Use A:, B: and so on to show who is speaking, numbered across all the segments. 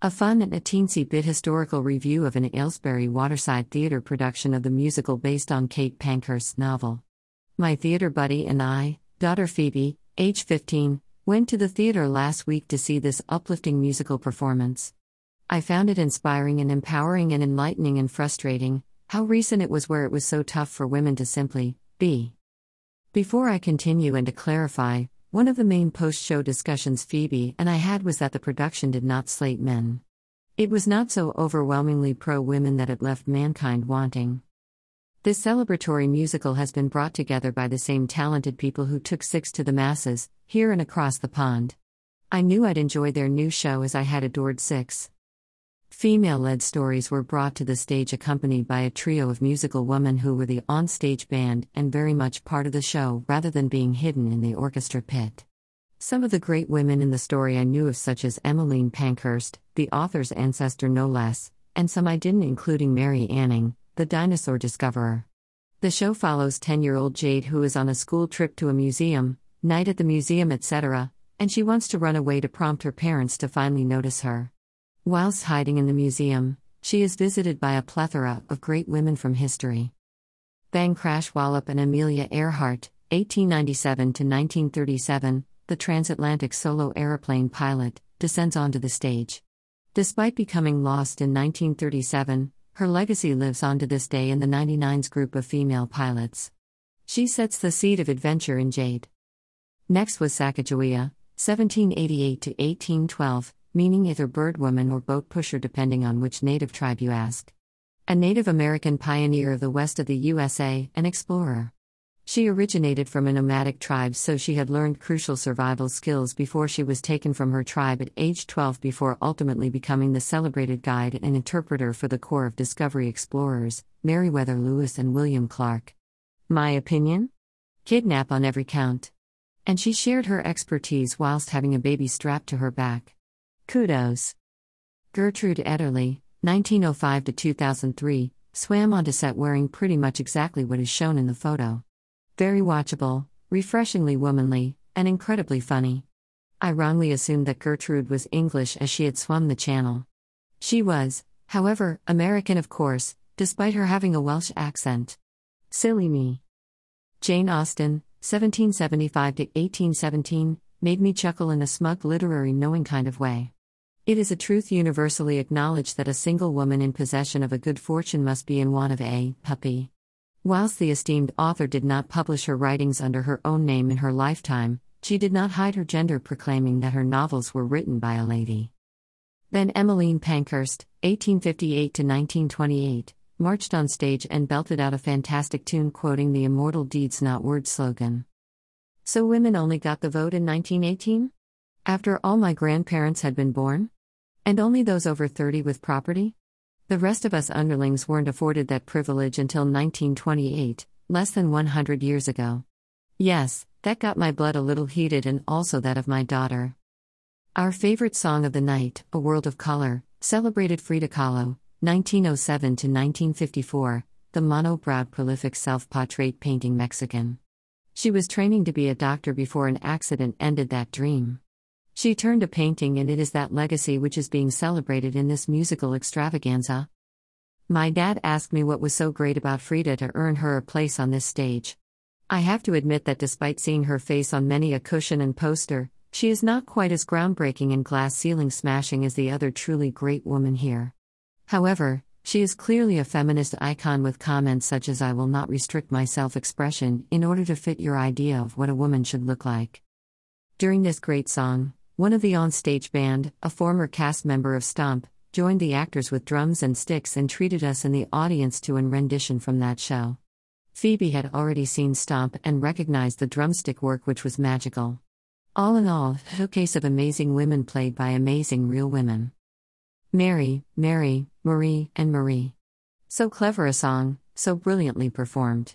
A: A fun and a teensy bit historical review of an Aylesbury Waterside Theatre production of the musical based on Kate Pankhurst's novel. My theatre buddy and I, daughter Phoebe, age 15, went to the theatre last week to see this uplifting musical performance. I found it inspiring and empowering and enlightening and frustrating, how recent it was where it was so tough for women to simply be. Before I continue and to clarify, one of the main post show discussions Phoebe and I had was that the production did not slate men. It was not so overwhelmingly pro women that it left mankind wanting. This celebratory musical has been brought together by the same talented people who took Six to the masses, here and across the pond. I knew I'd enjoy their new show as I had adored Six. Female led stories were brought to the stage accompanied by a trio of musical women who were the on-stage band and very much part of the show rather than being hidden in the orchestra pit. Some of the great women in the story I knew of, such as Emmeline Pankhurst, the author's ancestor no less, and some I didn't, including Mary Anning, the dinosaur discoverer. The show follows 10 year old Jade, who is on a school trip to a museum, night at the museum, etc., and she wants to run away to prompt her parents to finally notice her. Whilst hiding in the museum, she is visited by a plethora of great women from history. Bang Crash Wallop and Amelia Earhart, 1897 to 1937, the transatlantic solo aeroplane pilot, descends onto the stage. Despite becoming lost in 1937, her legacy lives on to this day in the 99's group of female pilots. She sets the seed of adventure in Jade. Next was Sacagawea, 1788 to 1812, meaning either bird woman or boat pusher depending on which native tribe you ask. A Native American pioneer of the west of the USA, an explorer. She originated from a nomadic tribe, so she had learned crucial survival skills before she was taken from her tribe at age 12 before ultimately becoming the celebrated guide and interpreter for the Corps of Discovery explorers, Meriwether Lewis and William Clark. My opinion? Kidnap on every count. And she shared her expertise whilst having a baby strapped to her back. Kudos. Gertrude Ederle, 1905 to 2003, swam onto set wearing pretty much exactly what is shown in the photo. Very watchable, refreshingly womanly, and incredibly funny. I wrongly assumed that Gertrude was English as she had swum the channel. She was, however, American of course, despite her having a Welsh accent. Silly me. Jane Austen, 1775 to 1817, made me chuckle in a smug literary knowing kind of way. It is a truth universally acknowledged that a single woman in possession of a good fortune must be in want of a puppy. Whilst the esteemed author did not publish her writings under her own name in her lifetime, she did not hide her gender, proclaiming that her novels were written by a lady. Then Emmeline Pankhurst, 1858 to 1928, marched on stage and belted out a fantastic tune quoting the immortal Deeds Not Words slogan. So women only got the vote in 1918? After all my grandparents had been born? And only those over 30 with property? The rest of us underlings weren't afforded that privilege until 1928, less than 100 years ago. Yes, that got my blood a little heated and also that of my daughter. Our favorite song of the night, A World of Color, celebrated Frida Kahlo, 1907 to 1954, the mono browed prolific self portrait painting Mexican. She was training to be a doctor before an accident ended that dream. She turned a painting, and it is that legacy which is being celebrated in this musical extravaganza. My dad asked me what was so great about Frida to earn her a place on this stage. I have to admit that despite seeing her face on many a cushion and poster, she is not quite as groundbreaking and glass ceiling smashing as the other truly great woman here. However, she is clearly a feminist icon with comments such as I will not restrict my self expression in order to fit your idea of what a woman should look like. During this great song, one of the on-stage band, a former cast member of Stomp, joined the actors with drums and sticks and treated us in the audience to a rendition from that show. Phoebe had already seen Stomp and recognized the drumstick work, which was magical. All in all, a showcase of amazing women played by amazing real women. Mary, Mary, Marie, and Marie. So clever a song, so brilliantly performed.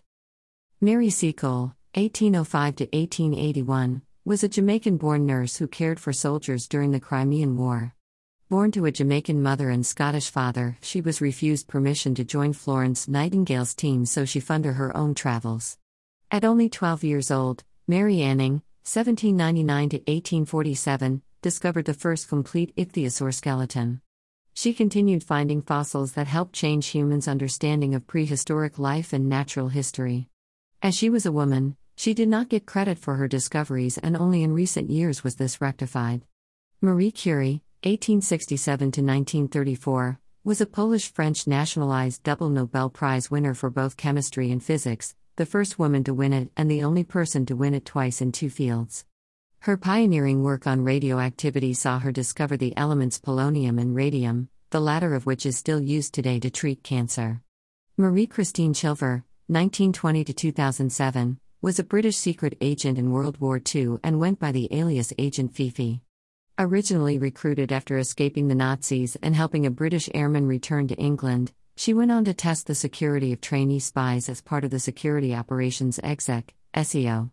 A: Mary Seacole, 1805 to 1881, was a Jamaican born nurse who cared for soldiers during the Crimean War. Born to a Jamaican mother and Scottish father, she was refused permission to join Florence Nightingale's team so she funded her own travels. At only 12 years old, Mary Anning, 1799 to 1847, discovered the first complete ichthyosaur skeleton. She continued finding fossils that helped change humans' understanding of prehistoric life and natural history. As she was a woman, she did not get credit for her discoveries, and only in recent years was this rectified. Marie Curie, 1867 to 1934, was a Polish French nationalized double Nobel Prize winner for both chemistry and physics, the first woman to win it and the only person to win it twice in two fields. Her pioneering work on radioactivity saw her discover the elements polonium and radium, the latter of which is still used today to treat cancer. Marie Christine Chilver, 1920 to 2007, was a British secret agent in World War II and went by the alias Agent Fifi. Originally recruited after escaping the Nazis and helping a British airman return to England, she went on to test the security of trainee spies as part of the Security Operations Exec, SEO.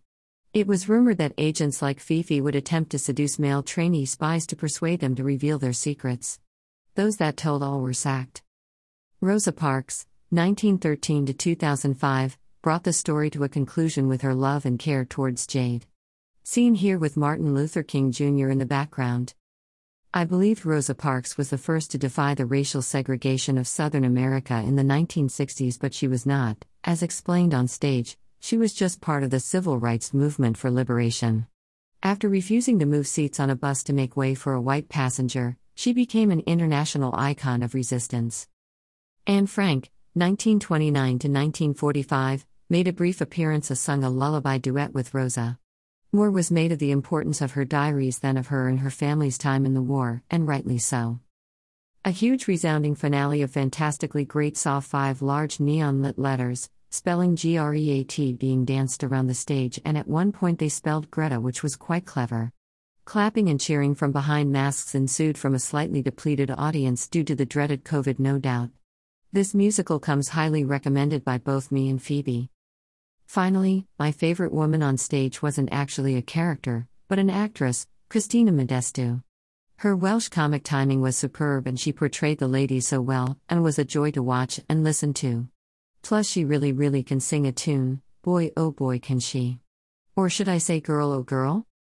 A: It was rumored that agents like Fifi would attempt to seduce male trainee spies to persuade them to reveal their secrets. Those that told all were sacked. Rosa Parks, 1913 to 2005, brought the story to a conclusion with her love and care towards Jade. Seen here with Martin Luther King Jr. in the background. I believed Rosa Parks was the first to defy the racial segregation of Southern America in the 1960s, but she was not. As explained on stage, she was just part of the civil rights movement for liberation. After refusing to move seats on a bus to make way for a white passenger, she became an international icon of resistance. Anne Frank, 1929 to 1945, made a brief appearance sung a lullaby duet with Rosa. More was made of the importance of her diaries than of her and her family's time in the war, and rightly so. A huge resounding finale of Fantastically Great saw five large neon lit letters, spelling GREAT being danced around the stage, and at one point they spelled Greta, which was quite clever. Clapping and cheering from behind masks ensued from a slightly depleted audience due to the dreaded COVID, no doubt. This musical comes highly recommended by both me and Phoebe. Finally, my favorite woman on stage wasn't actually a character, but an actress, Christina Modestou. Her Welsh comic timing was superb and she portrayed the lady so well, and was a joy to watch and listen to. Plus, she really, really can sing a tune, boy oh boy can she. Or should I say girl oh girl?